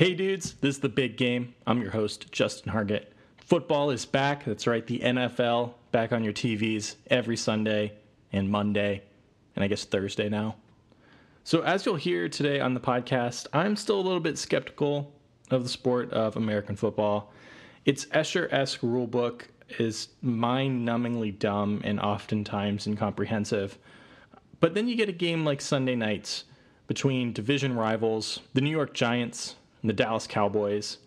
Hey dudes, this is the big game. I'm your host, Justin Hargett. Football is back. That's right, the NFL back on your TVs every Sunday and Monday, and I guess Thursday now. So, as you'll hear today on the podcast, I'm still a little bit skeptical of the sport of American football. Its Escher esque rulebook is mind numbingly dumb and oftentimes incomprehensive. But then you get a game like Sunday nights between division rivals, the New York Giants and the Dallas Cowboys.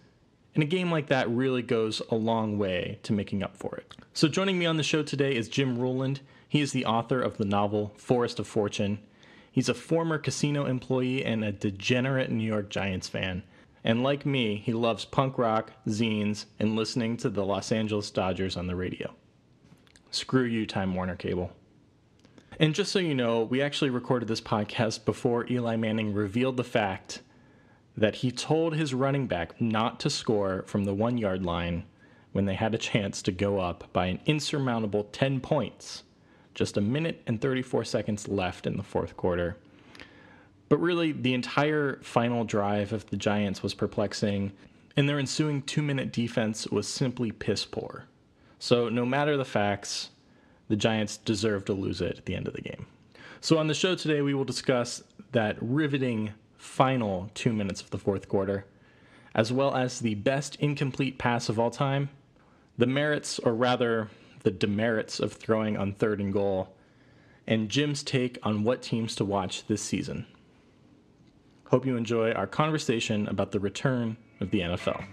And a game like that really goes a long way to making up for it. So, joining me on the show today is Jim Ruland. He is the author of the novel Forest of Fortune. He's a former casino employee and a degenerate New York Giants fan. And like me, he loves punk rock, zines, and listening to the Los Angeles Dodgers on the radio. Screw you, Time Warner Cable. And just so you know, we actually recorded this podcast before Eli Manning revealed the fact that he told his running back not to score from the one yard line when they had a chance to go up by an insurmountable 10 points, just a minute and 34 seconds left in the fourth quarter. But really, the entire final drive of the Giants was perplexing, and their ensuing two minute defense was simply piss poor. So, no matter the facts, the Giants deserve to lose it at the end of the game. So, on the show today, we will discuss that riveting final two minutes of the fourth quarter, as well as the best incomplete pass of all time, the merits, or rather, the demerits of throwing on third and goal, and Jim's take on what teams to watch this season. Hope you enjoy our conversation about the return of the NFL.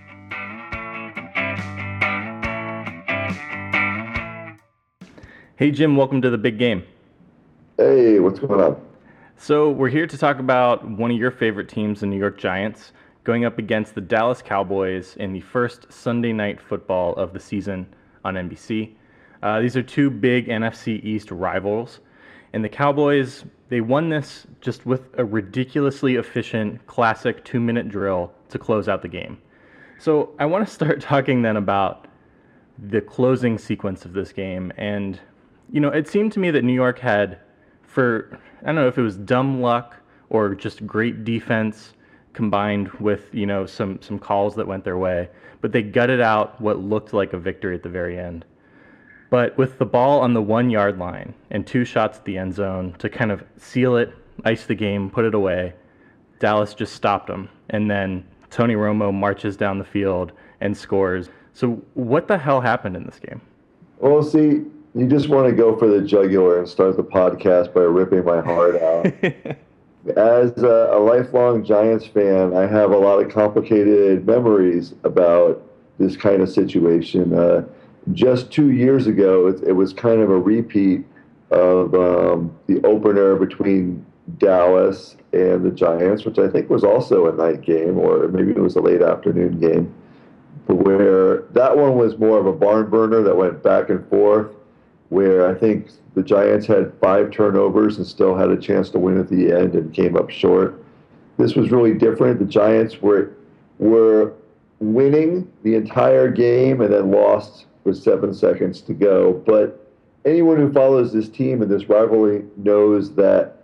Hey, Jim, welcome to the big game. Hey, what's going on? So, we're here to talk about one of your favorite teams, the New York Giants, going up against the Dallas Cowboys in the first Sunday night football of the season on NBC. Uh, these are two big NFC East rivals, and the Cowboys they won this just with a ridiculously efficient classic two minute drill to close out the game. So I want to start talking then about the closing sequence of this game. And, you know, it seemed to me that New York had, for, I don't know if it was dumb luck or just great defense combined with, you know, some, some calls that went their way, but they gutted out what looked like a victory at the very end. But with the ball on the one yard line and two shots at the end zone to kind of seal it, ice the game, put it away, Dallas just stopped them. And then Tony Romo marches down the field and scores. So, what the hell happened in this game? Well, see, you just want to go for the jugular and start the podcast by ripping my heart out. As a, a, lifelong Giants fan, I have a lot of complicated memories about this kind of situation. Uh, just two years ago, it, it was kind of a repeat of um, the opener between Dallas and the Giants, which I think was also a night game, or maybe it was a late afternoon game, where that one was more of a barn burner that went back and forth, where I think the Giants had five turnovers and still had a chance to win at the end and came up short. This was really different. The Giants were were winning the entire game and then lost with seven seconds to go. But anyone who follows this team and this rivalry knows that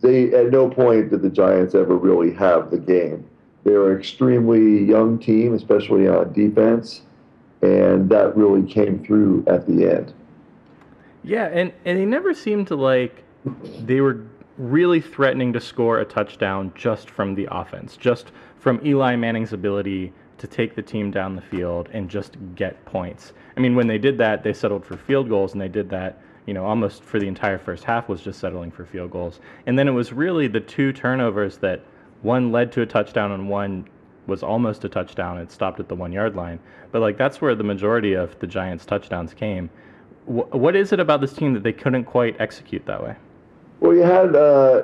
they at no point did the Giants ever really have the game. They're an extremely young team, especially on defense, and that really came through at the end. Yeah, and, and they never seemed to like they were really threatening to score a touchdown just from the offense, just from Eli Manning's ability to take the team down the field and just get points. I mean, when they did that, they settled for field goals, and they did that, you know, almost for the entire first half was just settling for field goals. And then it was really the two turnovers that one led to a touchdown and one was almost a touchdown. It stopped at the one yard line. But like that's where the majority of the Giants' touchdowns came. What is it about this team that they couldn't quite execute that way? Well, you had. Uh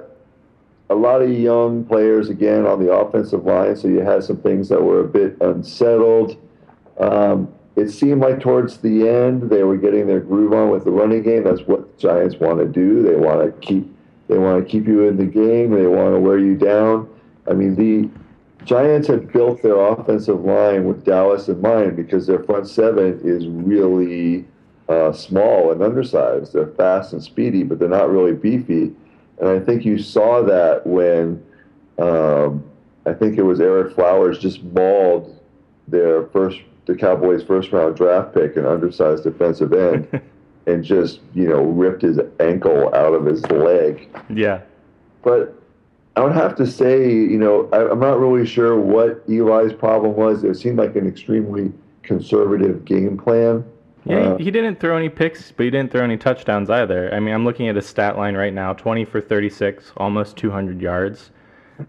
a lot of young players again on the offensive line, so you had some things that were a bit unsettled. Um, it seemed like towards the end they were getting their groove on with the running game. That's what Giants want to do. They want to keep they want to keep you in the game. They want to wear you down. I mean, the Giants had built their offensive line with Dallas in mind because their front seven is really uh, small and undersized. They're fast and speedy, but they're not really beefy. And I think you saw that when um, I think it was Ereck Flowers just mauled their first the Cowboys' first round draft pick, an undersized defensive end, and just you know ripped his ankle out of his leg. Yeah. But I would have to say, you know, I, I'm not really sure what Eli's problem was. It seemed like an extremely conservative game plan. Yeah, Uh, he, he didn't throw any picks, but he didn't throw any touchdowns either. I mean, I'm looking at his stat line right now 20 for 36, almost 200 yards.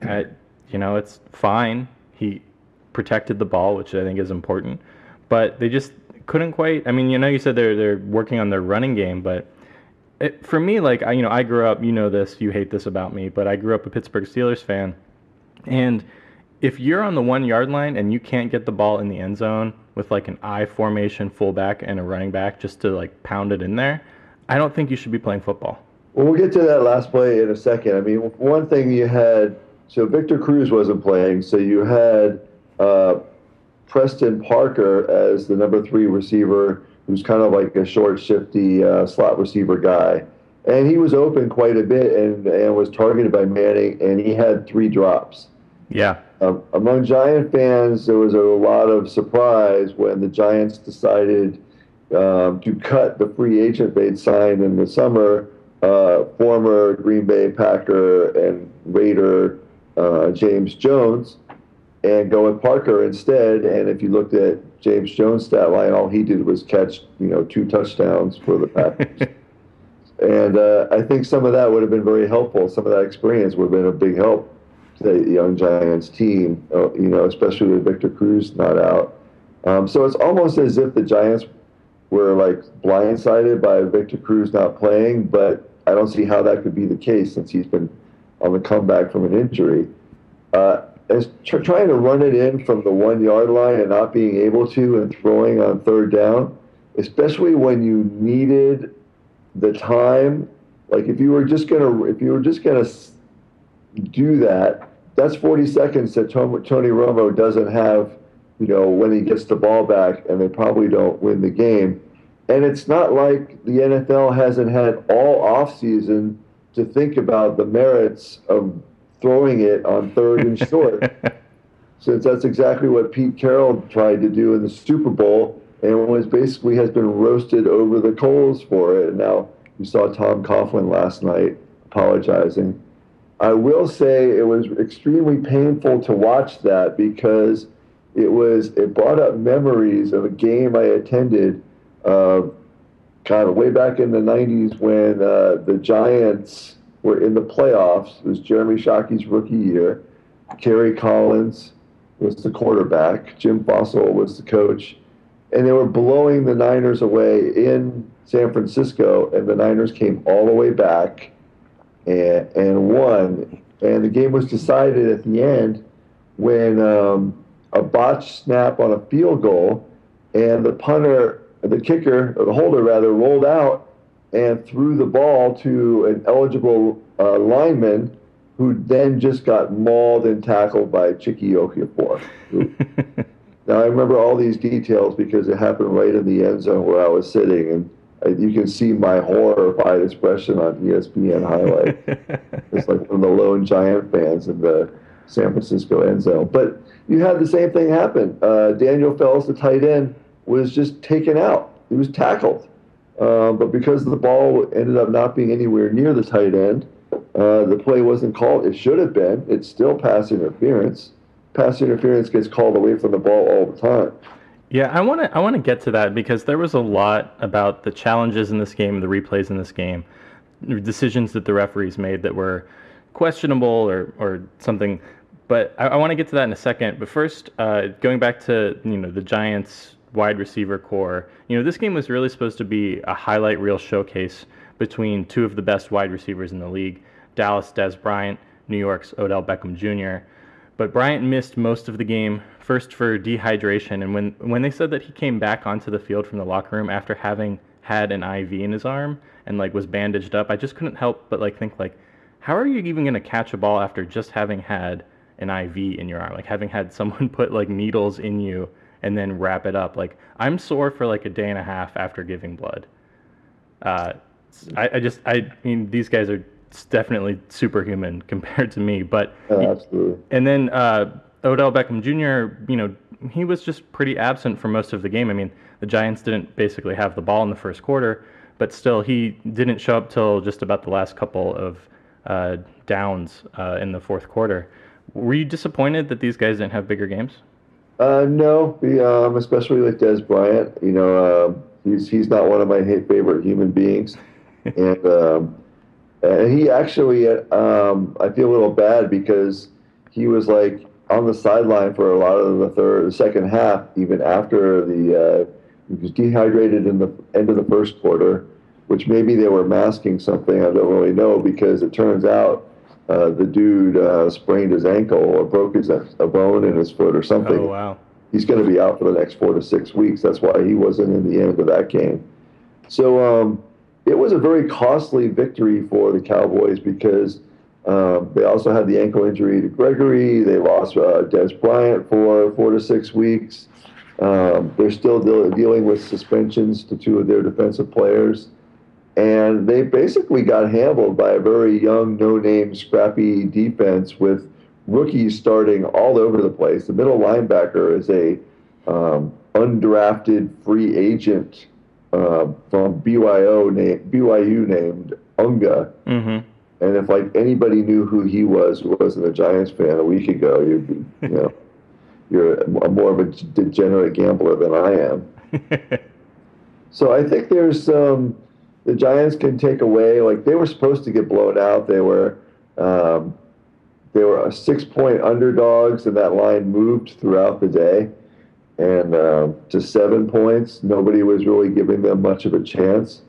Uh, you know, it's fine. He protected the ball, which I think is important. But they just couldn't quite. I mean, you know, you said they're, they're working on their running game, but it, for me, like, I, you know, I grew up, you know this, you hate this about me, but I grew up a Pittsburgh Steelers fan. And if you're on the one yard line and you can't get the ball in the end zone with like an I formation fullback and a running back just to like pound it in there, I don't think you should be playing football. Well, we'll get to that last play in a second. I mean, one thing you had, so Victor Cruz wasn't playing, so you had uh, Preston Parker as the number three receiver, who's kind of like a short, shifty uh, slot receiver guy. And he was open quite a bit and, and was targeted by Manning, and he had three drops. Yeah. Um, among Giant fans, there was a lot of surprise when the Giants decided um, to cut the free agent they'd signed in the summer, uh, former Green Bay Packer and Raider uh, James Jones, and go with Parker instead. And if you looked at James Jones' stat line, all he did was catch, you know, two touchdowns for the Packers. and uh, I think some of that would have been very helpful. Some of that experience would have been a big help the young Giants team, uh, you know, especially with Victor Cruz not out. Um, so it's almost as if the Giants were like blindsided by Victor Cruz not playing, but I don't see how that could be the case since he's been on the comeback from an injury. Uh, as tr- trying to run it in from the one yard line and not being able to and throwing on third down, especially when you needed the time. Like if you were just gonna, if you were just gonna do that, that's 40 seconds that Tony Romo doesn't have, you know, when he gets the ball back, and they probably don't win the game. And it's not like the NFL hasn't had all offseason to think about the merits of throwing it on third and short, since that's exactly what Pete Carroll tried to do in the Super Bowl and was basically has been roasted over the coals for it. And now you saw Tom Coughlin last night apologizing. I will say it was extremely painful to watch that because it was it brought up memories of a game I attended, uh, kind of way back in the '90s when uh, the Giants were in the playoffs. It was Jeremy Shockey's rookie year. Kerry Collins was the quarterback. Jim Fassel was the coach, and they were blowing the Niners away in San Francisco, and the Niners came all the way back and, and won. And the game was decided at the end when um, a botched snap on a field goal, and the punter, the kicker, or the holder rather, rolled out and threw the ball to an eligible uh, lineman who then just got mauled and tackled by Chike Okeafor. now, I remember all these details because it happened right in the end zone where I was sitting, and you can see my horrified expression on ESPN highlight. it's like from the lone Giant fans in the San Francisco end zone. But you had the same thing happen. Uh, Daniel Fells, the tight end, was just taken out. He was tackled. Uh, but because the ball ended up not being anywhere near the tight end, uh, the play wasn't called. It should have been. It's still pass interference. Pass interference gets called away from the ball all the time. Yeah, I want to I want to get to that because there was a lot about the challenges in this game, the replays in this game, decisions that the referees made that were questionable or or something. But I, I want to get to that in a second. But first, uh, going back to you know the Giants wide receiver corps, you know this game was really supposed to be a highlight reel showcase between two of the best wide receivers in the league, Dallas Dez Bryant, New York's Odell Beckham Jr. But Bryant missed most of the game, first for dehydration, and when when they said that he came back onto the field from the locker room after having had an IV in his arm and like was bandaged up, I just couldn't help but like think like, how are you even gonna catch a ball after just having had an IV in your arm, like having had someone put like needles in you and then wrap it up? Like I'm sore for like a day and a half after giving blood. Uh, I, I just I mean these guys are definitely superhuman compared to me. But Yeah, absolutely. and then uh, Odell Beckham Jr. You know, he was just pretty absent for most of the game. I mean, the Giants didn't basically have the ball in the first quarter, but still, he didn't show up till just about the last couple of uh, downs uh, in the fourth quarter. Were you disappointed that these guys didn't have bigger games? Uh, no, um, especially with Dez Bryant. You know, um, he's he's not one of my favorite human beings, and um, and he actually, um, I feel a little bad because he was like on the sideline for a lot of the third, the second half, even after the uh, he was dehydrated in the end of the first quarter, which maybe they were masking something. I don't really know because it turns out. Uh, the dude uh, sprained his ankle or broke his a bone in his foot or something Oh wow! he's going to be out for the next four to six weeks. That's why he wasn't in the end of that game. So um, it was a very costly victory for the Cowboys because um, they also had the ankle injury to Gregory. They lost uh, Dez Bryant for four to six weeks. Um, they're still deal- dealing with suspensions to two of their defensive players. And they basically got handled by a very young, no name, scrappy defense with rookies starting all over the place. The middle linebacker is a um, undrafted free agent uh, from BYO name, BYU named Unga. Mm-hmm. And if like anybody knew who he was, who wasn't a Giants fan a week ago, you'd be, you know, you're a, more of a degenerate gambler than I am. So I think there's um, the Giants can take away like they were supposed to get blown out. They were um, they were a six point underdogs, and that line moved throughout the day, and um, to seven points. Nobody was really giving them much of a chance.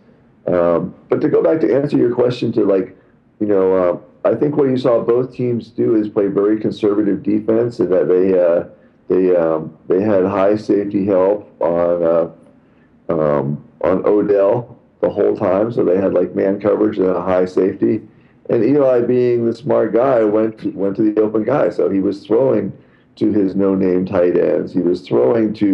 Um, but to go back to answer your question, to like, you know, uh, I think what you saw both teams do is play very conservative defense, and that they uh, they um, they had high safety help on uh, um, on Odell the whole time, so they had like man coverage and a high safety. And Eli, being the smart guy, went to, went to the open guy, so he was throwing to his no-name tight ends. He was throwing to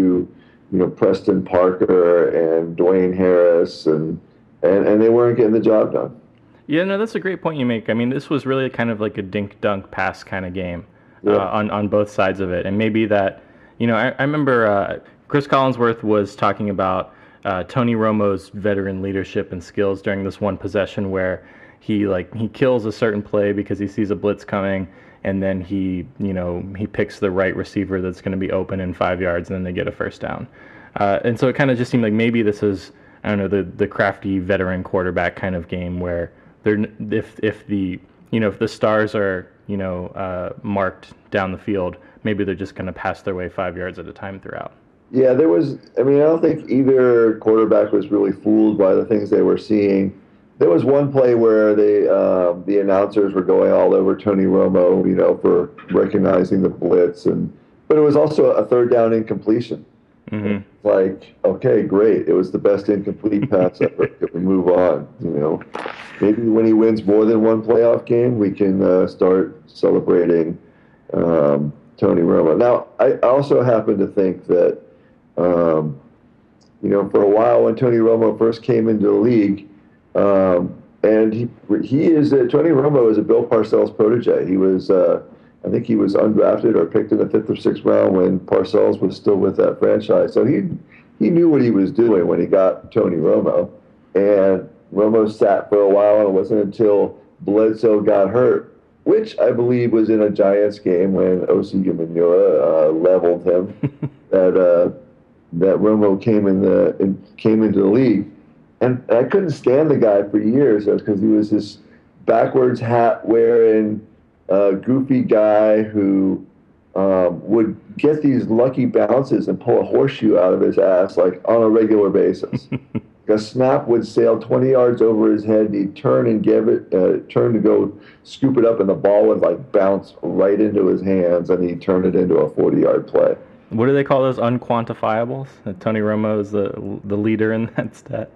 you know Preston Parker and Dwayne Harris, and and and they weren't getting the job done. Yeah, no, that's a great point you make. I mean, this was really kind of like a dink dunk pass kind of game Yeah. uh, on on both sides of it, and maybe that, you know, I, I remember uh, Cris Collinsworth was talking about uh, Tony Romo's veteran leadership and skills during this one possession where he like he kills a certain play because he sees a blitz coming, and then he you know he picks the right receiver that's going to be open in five yards, and then they get a first down. Uh, and so it kind of just seemed like maybe this is I don't know the the crafty veteran quarterback kind of game where they're if if the you know if the stars are you know uh, marked down the field, maybe they're just going to pass their way five yards at a time throughout. Yeah, there was. I mean, I don't think either quarterback was really fooled by the things they were seeing. There was one play where they, um, the announcers were going all over Tony Romo, you know, for recognizing the blitz, and but it was also a third down incompletion. hmm Like, okay, great, it was the best incomplete pass ever. Can we move on? You know, maybe when he wins more than one playoff game, we can uh, start celebrating um, Tony Romo. Now, I also happen to think that, um, you know, for a while when Tony Romo first came into the league, um, and he he is a, Tony Romo is a Bill Parcells protege. He was, uh, I think, he was undrafted or picked in the fifth or sixth round when Parcells was still with that franchise. So he he knew what he was doing when he got Tony Romo, and Romo sat for a while, and it wasn't until Bledsoe got hurt, which I believe was in a Giants game when Osi Umenyiora uh, leveled him, that uh, that Romo came in the in, came into the league, and I couldn't stand the guy for years because he was this backwards hat wearing, uh, goofy guy who um, would get these lucky bounces and pull a horseshoe out of his ass like on a regular basis. a snap would sail 20 yards over his head. And he'd turn and give it, uh, turn to go scoop it up, and the ball would like bounce right into his hands, and he'd turn it into a 40 yard play. What do they call those unquantifiables? Tony Romo is the the leader in that stat.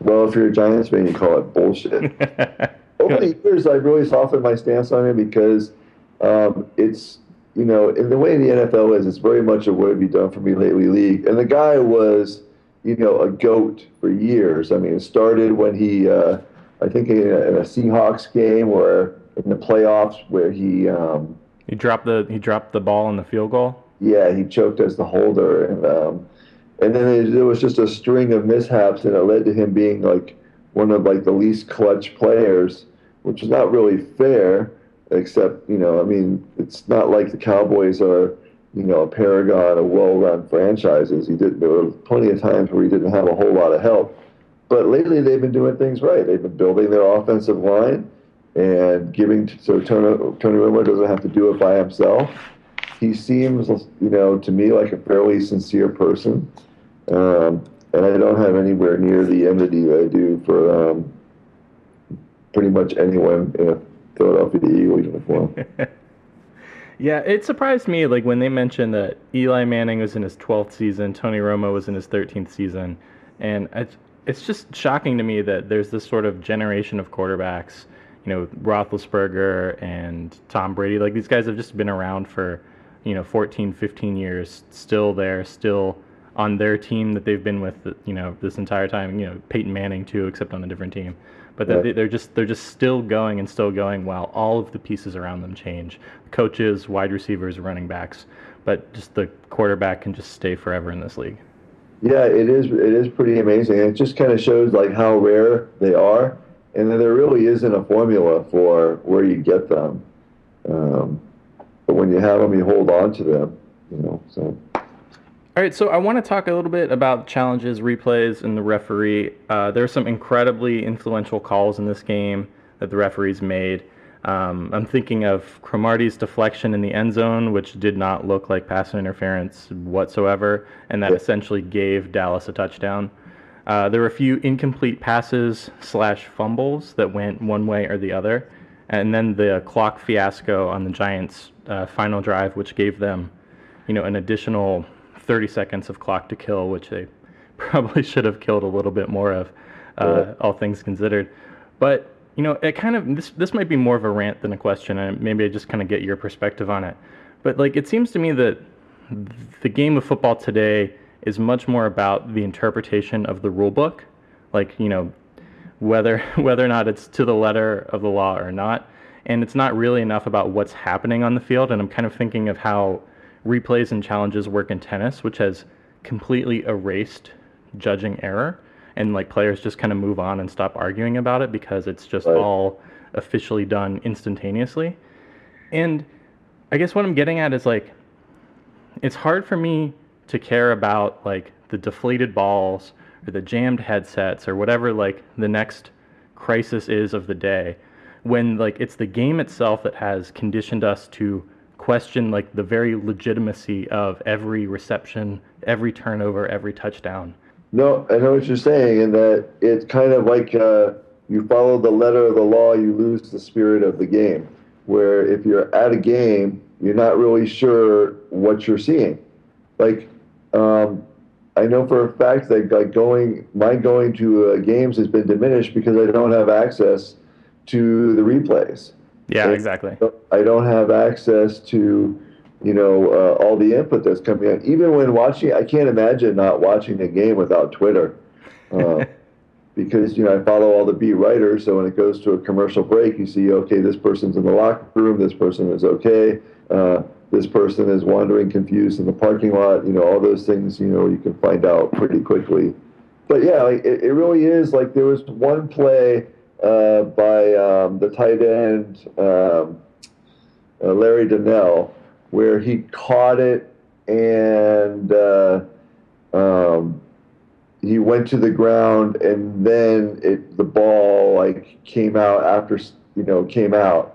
Well, if you're a Giants fan, you call it bullshit. Over the years, I've really softened my stance on it because um, it's, you know, in the way the NFL is, it's very much a what have you done for me lately league. And the guy was, you know, a goat for years. I mean, it started when he, uh, I think in a, in a Seahawks game or in the playoffs where he um, he dropped the he dropped the ball in the field goal. Yeah, he choked as the holder, and um, and then there was just a string of mishaps, and it led to him being like one of like the least clutch players, which is not really fair. Except you know, I mean, it's not like the Cowboys are you know a paragon of well-run franchises. He did there were plenty of times where he didn't have a whole lot of help, but lately they've been doing things right. They've been building their offensive line and giving so Tony Tony Romo doesn't have to do it by himself. He seems, you know, to me like a fairly sincere person, um, and I don't have anywhere near the enmity that I do for um, pretty much anyone in a Philadelphia Eagles uniform. yeah, it surprised me like when they mentioned that Eli Manning was in his 12th season, Tony Romo was in his 13th season, and it's it's just shocking to me that there's this sort of generation of quarterbacks you know Roethlisberger and Tom Brady. Like these guys have just been around for you know 14, 15 years, still there, still on their team that they've been with you know this entire time. You know Peyton Manning too, except on a different team. But right. they're just they're just still going and still going while all of the pieces around them change. Coaches, wide receivers, running backs, but just the quarterback can just stay forever in this league. Yeah, it is. It is pretty amazing. It just kind of shows like how rare they are and there really isn't a formula for where you get them. Um, but when you have them, you hold on to them. You know, so. All right, so I want to talk a little bit about challenges, replays, and the referee. Uh, there are some incredibly influential calls in this game that the referees made. Um, I'm thinking of Cromartie's deflection in the end zone, which did not look like pass interference whatsoever, and that essentially gave Dallas a touchdown. Uh, there were a few incomplete passes slash fumbles that went one way or the other, and then the clock fiasco on the Giants' uh, final drive, which gave them, you know, an additional 30 seconds of clock to kill, which they probably should have killed a little bit more of, uh, yeah. all things considered. But you know, it kind of this this might be more of a rant than a question, and maybe I just kind of get your perspective on it. But like, it seems to me that the game of football today is much more about the interpretation of the rule book, like you know whether whether or not it's to the letter of the law or not, and it's not really enough about what's happening on the field. And I'm kind of thinking of how replays and challenges work in tennis, which has completely erased judging error, and like players just kind of move on and stop arguing about it because it's just right. all officially done instantaneously. And I guess what I'm getting at is like it's hard for me to care about like the deflated balls or the jammed headsets or whatever like the next crisis is of the day when like it's the game itself that has conditioned us to question like the very legitimacy of every reception, every turnover, every touchdown. No, I know what you're saying, and that it's kind of like uh, you follow the letter of the law, you lose the spirit of the game. Where if you're at a game, you're not really sure what you're seeing. Like um, I know for a fact that like going, my going to uh, games has been diminished because I don't have access to the replays. Yeah, exactly. I don't have access to, you know, uh, all the input that's coming in. Even when watching, I can't imagine not watching a game without Twitter. Uh, because you know I follow all the beat writers, so when it goes to a commercial break, you see, okay, this person's in the locker room, this person is okay. Uh, this person is wandering confused in the parking lot. You know, all those things, you know, you can find out pretty quickly. But yeah, like, it, it really is like there was one play uh, by um, the tight end, um, uh, Larry Donnell, where he caught it and uh, um, he went to the ground and then it, the ball like came out after, you know, came out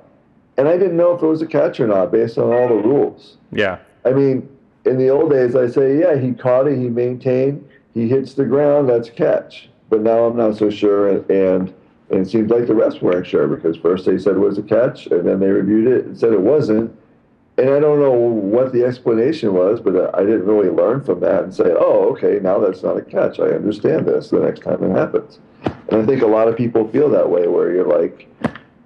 and I didn't know if it was a catch or not based on all the rules. Yeah. I mean, in the old days, I say, yeah, he caught it, he maintained, he hits the ground, that's catch. But now I'm not so sure, and, and it seems like the rest weren't sure because first they said it was a catch, and then they reviewed it and said it wasn't. And I don't know what the explanation was, but I didn't really learn from that and say, oh, okay, now that's not a catch. I understand this the next time it happens. And I think a lot of people feel that way, where you're like,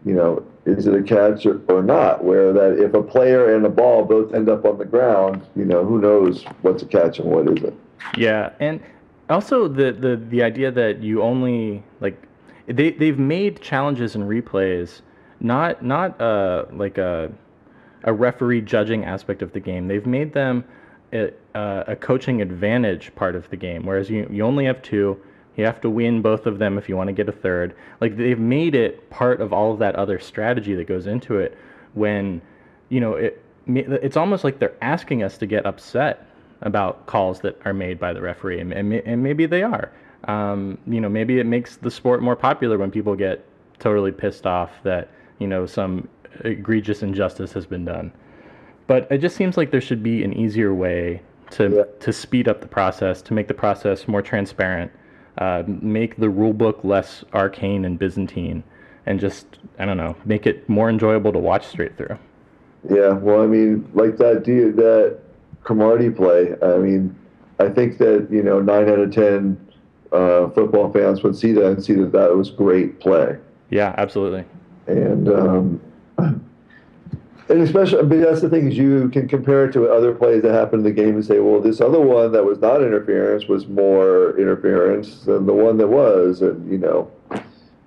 you know, is it a catch or, or not? Where that if a player and a ball both end up on the ground, you know, who knows what's a catch and what isn't. Yeah, and also the the the idea that you only like they they've made challenges and replays not not uh, like a a referee judging aspect of the game. They've made them a, uh, a coaching advantage part of the game, whereas you you only have two. You have to win both of them if you want to get a third. Like they've made it part of all of that other strategy that goes into it. When you know it, it's almost like they're asking us to get upset about calls that are made by the referee, and, and, and maybe they are. Um, you know, maybe it makes the sport more popular when people get totally pissed off that you know some egregious injustice has been done. But it just seems like there should be an easier way to yeah. to speed up the process, to make the process more transparent, uh, make the rule book less arcane and Byzantine, and just I don't know, make it more enjoyable to watch straight through. Yeah, well, I mean, like that dude, that Cromartie play. I mean, I think that you know nine out of ten uh, football fans would see that and see that that was great play. Yeah, absolutely. And um, and especially, I mean, that's the thing is you can compare it to other plays that happen in the game and say, well, this other one that was not interference was more interference than the one that was, and you know,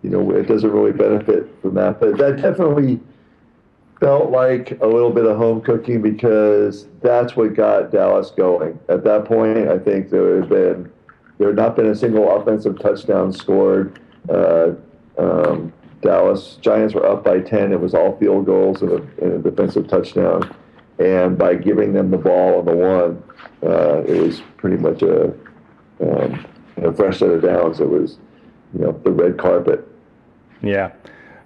you know, it doesn't really benefit from that. But that definitely felt like a little bit of home cooking because that's what got Dallas going. At that point, I think there had been there had not been a single offensive touchdown scored. Uh, um, Dallas Giants were up by ten. It was all field goals and a, and a defensive touchdown. And by giving them the ball on the one, uh, it was pretty much a, um, a fresh set of downs. It was, you know, the red carpet. Yeah.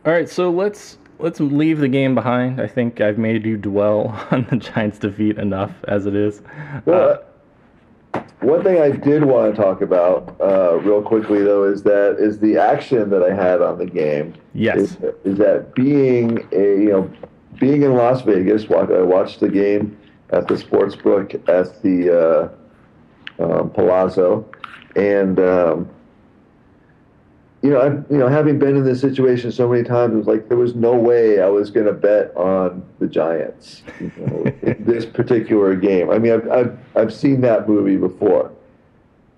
All right. So let's let's leave the game behind. I think I've made you dwell on the Giants' defeat enough as it is. Well, uh, one thing I did want to talk about uh, real quickly though is that is the action that I had on the game. Yes, is, is that being a you know being in Las Vegas? I watched the game at the sports book at the uh, um, Palazzo, and um, you know, I, you know, having been in this situation so many times, it was like there was no way I was going to bet on the Giants you know, in this particular game. I mean, I've, I've I've seen that movie before,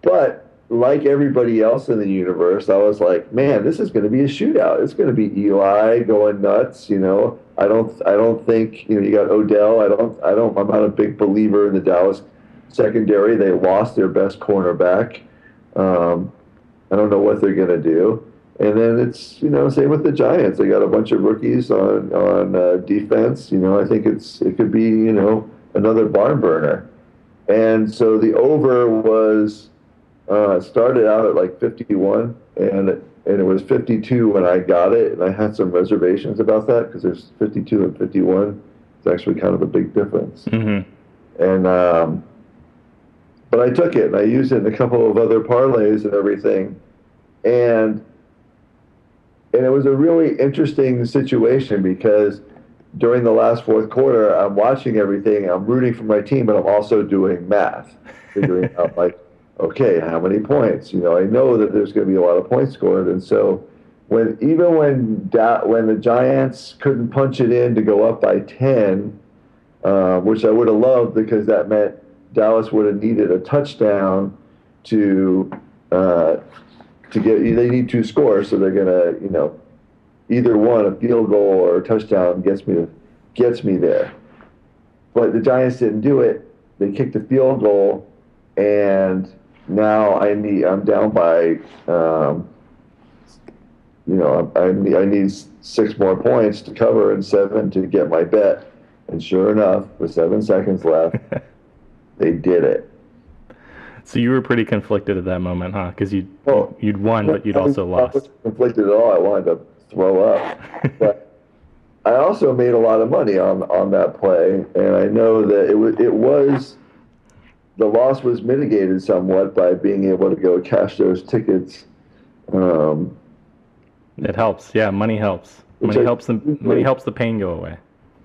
but like everybody else in the universe, I was like, man, this is going to be a shootout. It's going to be Eli going nuts. You know, I don't I don't think you know you got Odell. I don't I don't I'm not a big believer in the Dallas secondary. They lost their best cornerback. Um, I don't know what they're going to do. And then it's you know same with the Giants. They got a bunch of rookies on on uh, defense. You know I think it's it could be you know another barn burner. And so the over was uh, started out at like 51 and and it was 52 when I got it and I had some reservations about that because there's 52 and 51. It's actually kind of a big difference. Mm-hmm. And um, but I took it and I used it in a couple of other parlays and everything, and and it was a really interesting situation because during the last fourth quarter, I'm watching everything, I'm rooting for my team, but I'm also doing math, figuring out like, okay, how many points? You know, I know that there's going to be a lot of points scored, and so when even when da- when the Giants couldn't punch it in to go up by ten, uh, which I would have loved because that meant Dallas would have needed a touchdown to uh, to get. They need two scores, so they're gonna, you know, either one, a field goal or a touchdown gets me gets me there. But the Giants didn't do it. They kicked a field goal, and now I need. I'm down by. Um, you know, I need, I need six more points to cover and seven to get my bet. And sure enough, with seven seconds left, they did it. So you were pretty conflicted at that moment, huh? Because you well, you'd won, but you'd also lost. I conflicted at all. I wanted to throw up, but I also made a lot of money on on that play, and I know that it was it was the loss was mitigated somewhat by being able to go cash those tickets. Um, it helps, yeah. Money helps. Money I, helps the money helps the pain go away.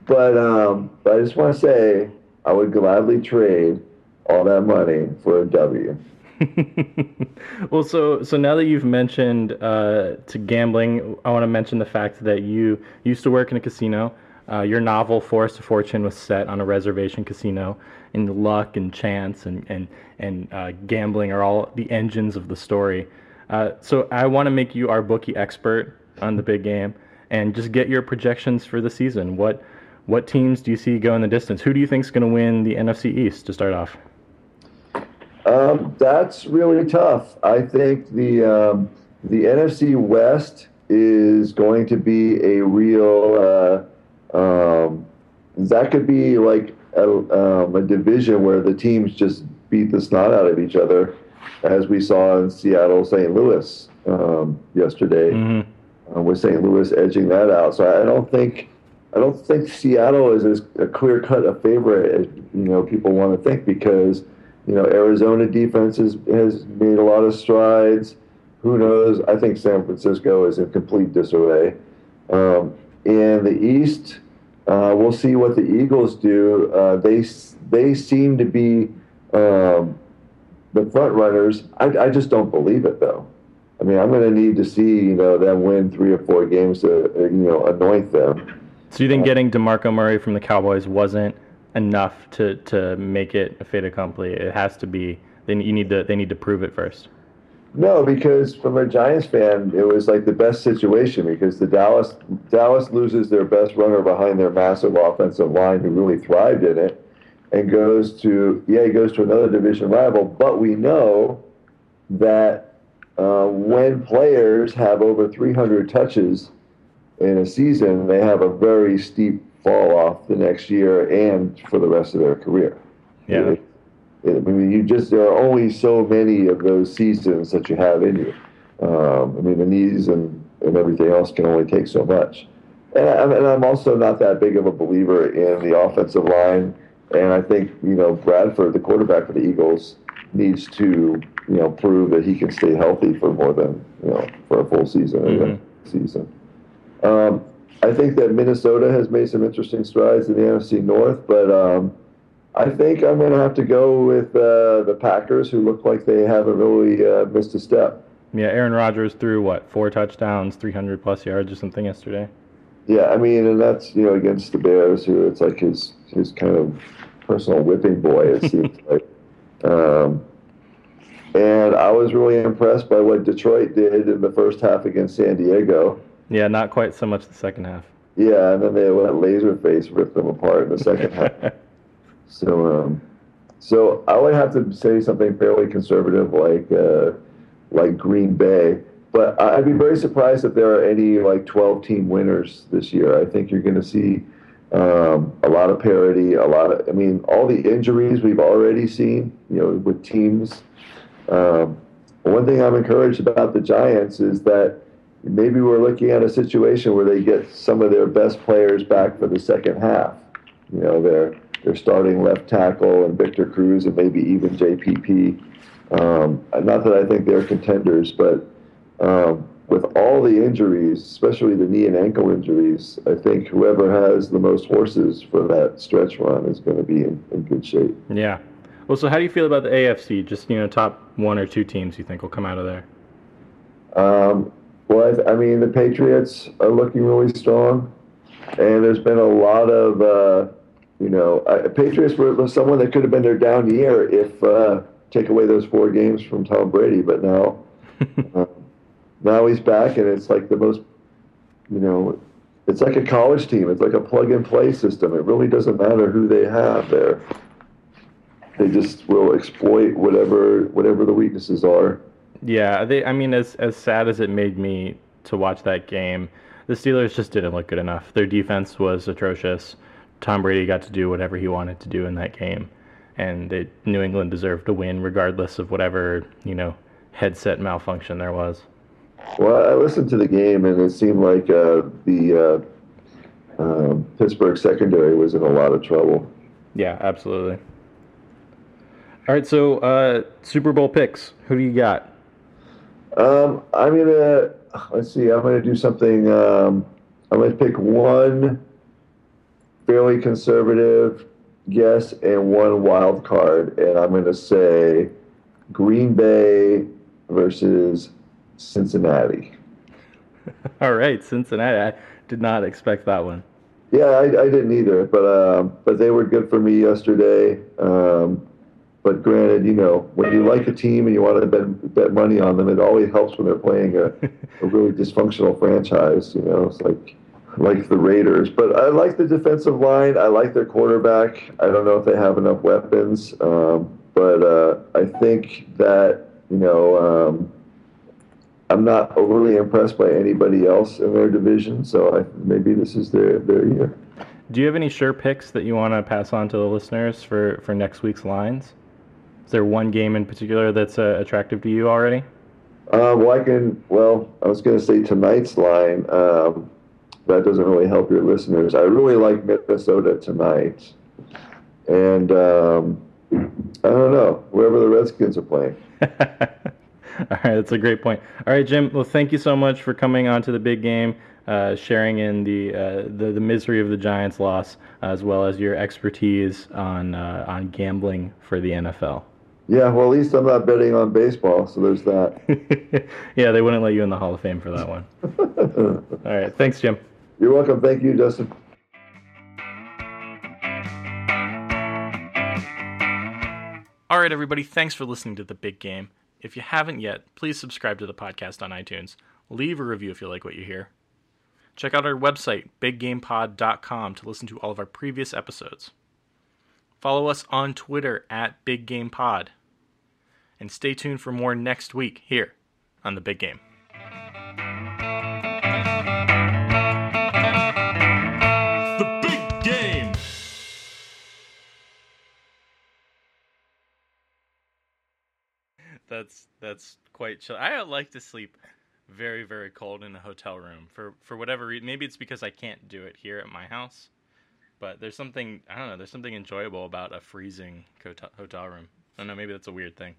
But um, but I just want to say I would gladly trade all that money for a W. well, so so now that you've mentioned uh, to gambling, I want to mention the fact that you used to work in a casino. Uh, your novel Forest of Fortune was set on a reservation casino, and luck and chance and and and uh, gambling are all the engines of the story. Uh, so I want to make you our bookie expert on the big game and just get your projections for the season. What what teams do you see go in the distance? Who do you think is going to win the NFC East to start off? Um, that's really tough. I think the um, the NFC West is going to be a real. Uh, um, that could be like a, um, a division where the teams just beat the snot out of each other, as we saw in Seattle, St. Louis um, yesterday, mm-hmm. uh, with St. Louis edging that out. So I don't think. I don't think Seattle is as a clear cut a favorite as you know people want to think because you know Arizona defense has, has made a lot of strides who knows? I think San Francisco is in complete disarray. Um, in the East, uh, we'll see what the Eagles do. Uh, they they seem to be um, the front runners. I, I just don't believe it though. I mean, I'm going to need to see you know them win three or four games to you know anoint them. So you think getting Demarco Murray from the Cowboys wasn't enough to, to make it a fait accompli? It has to be. They you need to they need to prove it first. No, because from a Giants fan, it was like the best situation because the Dallas Dallas loses their best runner behind their massive offensive line who really thrived in it, and goes to yeah he goes to another division rival. But we know that uh, when players have over 300 touches in a season, they have a very steep fall off the next year and for the rest of their career. Yeah. I mean, you just there are only so many of those seasons that you have in you. Um, I mean, the knees and, and everything else can only take so much. And, I, and I'm also not that big of a believer in the offensive line. And I think you know Bradford, the quarterback for the Eagles, needs to you know prove that he can stay healthy for more than you know for a full season mm-hmm. season. Um, I think that Minnesota has made some interesting strides in the NFC North, but um, I think I'm going to have to go with uh, the Packers, who look like they haven't really uh, missed a step. Yeah, Aaron Rodgers threw what four touchdowns, 300 plus yards or something yesterday. Yeah, I mean, and that's you know against the Bears, who it's like his his kind of personal whipping boy. It seems like. Um, and I was really impressed by what Detroit did in the first half against San Diego. Yeah, not quite so much the second half. Yeah, and then they went laser face, ripped them apart in the second half. So, um, so I would have to say something fairly conservative, like uh, like Green Bay. But I'd be very surprised if there are any like 12 team winners this year. I think you're going to see um, a lot of parity, a lot of. I mean, all the injuries we've already seen, you know, with teams. Um, one thing I'm encouraged about the Giants is that maybe we're looking at a situation where they get some of their best players back for the second half. You know, they're their starting left tackle and Victor Cruz and maybe even JPP. Um, not that I think they're contenders, but um, with all the injuries, especially the knee and ankle injuries, I think whoever has the most horses for that stretch run is going to be in, in good shape. Yeah. Well, so how do you feel about the AFC? Just you know, top one or two teams you think will come out of there? Um, well, I, I, mean, the Patriots are looking really strong, and there's been a lot of uh, you know, uh, Patriots were someone that could have been their down year if uh, take away those four games from Tom Brady, but now uh, now he's back, and it's like the most, you know, it's like a college team. It's like a plug and play system. It really doesn't matter who they have there. They just will exploit whatever whatever the weaknesses are. Yeah, they. I mean, as as sad as it made me to watch that game, the Steelers just didn't look good enough. Their defense was atrocious. Tom Brady got to do whatever he wanted to do in that game, and it, New England deserved to win regardless of whatever you know headset malfunction there was. Well, I listened to the game, and it seemed like uh, the uh, um, Pittsburgh secondary was in a lot of trouble. Yeah, absolutely. All right, so uh, Super Bowl picks. Who do you got? Um, I'm gonna let's see. I'm gonna do something. Um, I'm gonna pick one fairly conservative guess and one wild card, and I'm going to say Green Bay versus Cincinnati. All right, Cincinnati. I did not expect that one. Yeah, I, I didn't either, but um, but they were good for me yesterday. Um, but granted, you know, when you like a team and you want to bet, bet money on them, it always helps when they're playing a, a really dysfunctional franchise. You know, it's like like the Raiders. But I like the defensive line. I like their quarterback. I don't know if they have enough weapons, um, but uh, I think that you know. Um, I'm not overly impressed by anybody else in their division, so I, maybe this is their their year. Do you have any sure picks that you want to pass on to the listeners for, for next week's lines? Is there one game in particular that's uh, attractive to you already? Uh, well, I can. Well, I was going to say tonight's line. Um, that doesn't really help your listeners. I really like Minnesota tonight, and um, I don't know whoever the Redskins are playing. All right, that's a great point. All right, Jim. Well, thank you so much for coming on to the big game, uh, sharing in the, uh, the, the misery of the Giants' loss, as well as your expertise on uh, on gambling for the NFL. Yeah, well, at least I'm not betting on baseball, so there's that. yeah, they wouldn't let you in the Hall of Fame for that one. All right, thanks, Jim. You're welcome. Thank you, Justin. All right, everybody. Thanks for listening to the big game. If you haven't yet, please subscribe to the podcast on iTunes. Leave a review if you like what you hear. Check out our website, biggamepod.com, to listen to all of our previous episodes. Follow us on Twitter at BigGamePod. And stay tuned for more next week here on The Big Game. The big game. That's that's quite chill. I like to sleep very very cold in a hotel room for for whatever reason. Maybe it's because I can't do it here at my house. But there's something I don't know. There's something enjoyable about a freezing hotel hotel room. I don't know. Maybe that's a weird thing.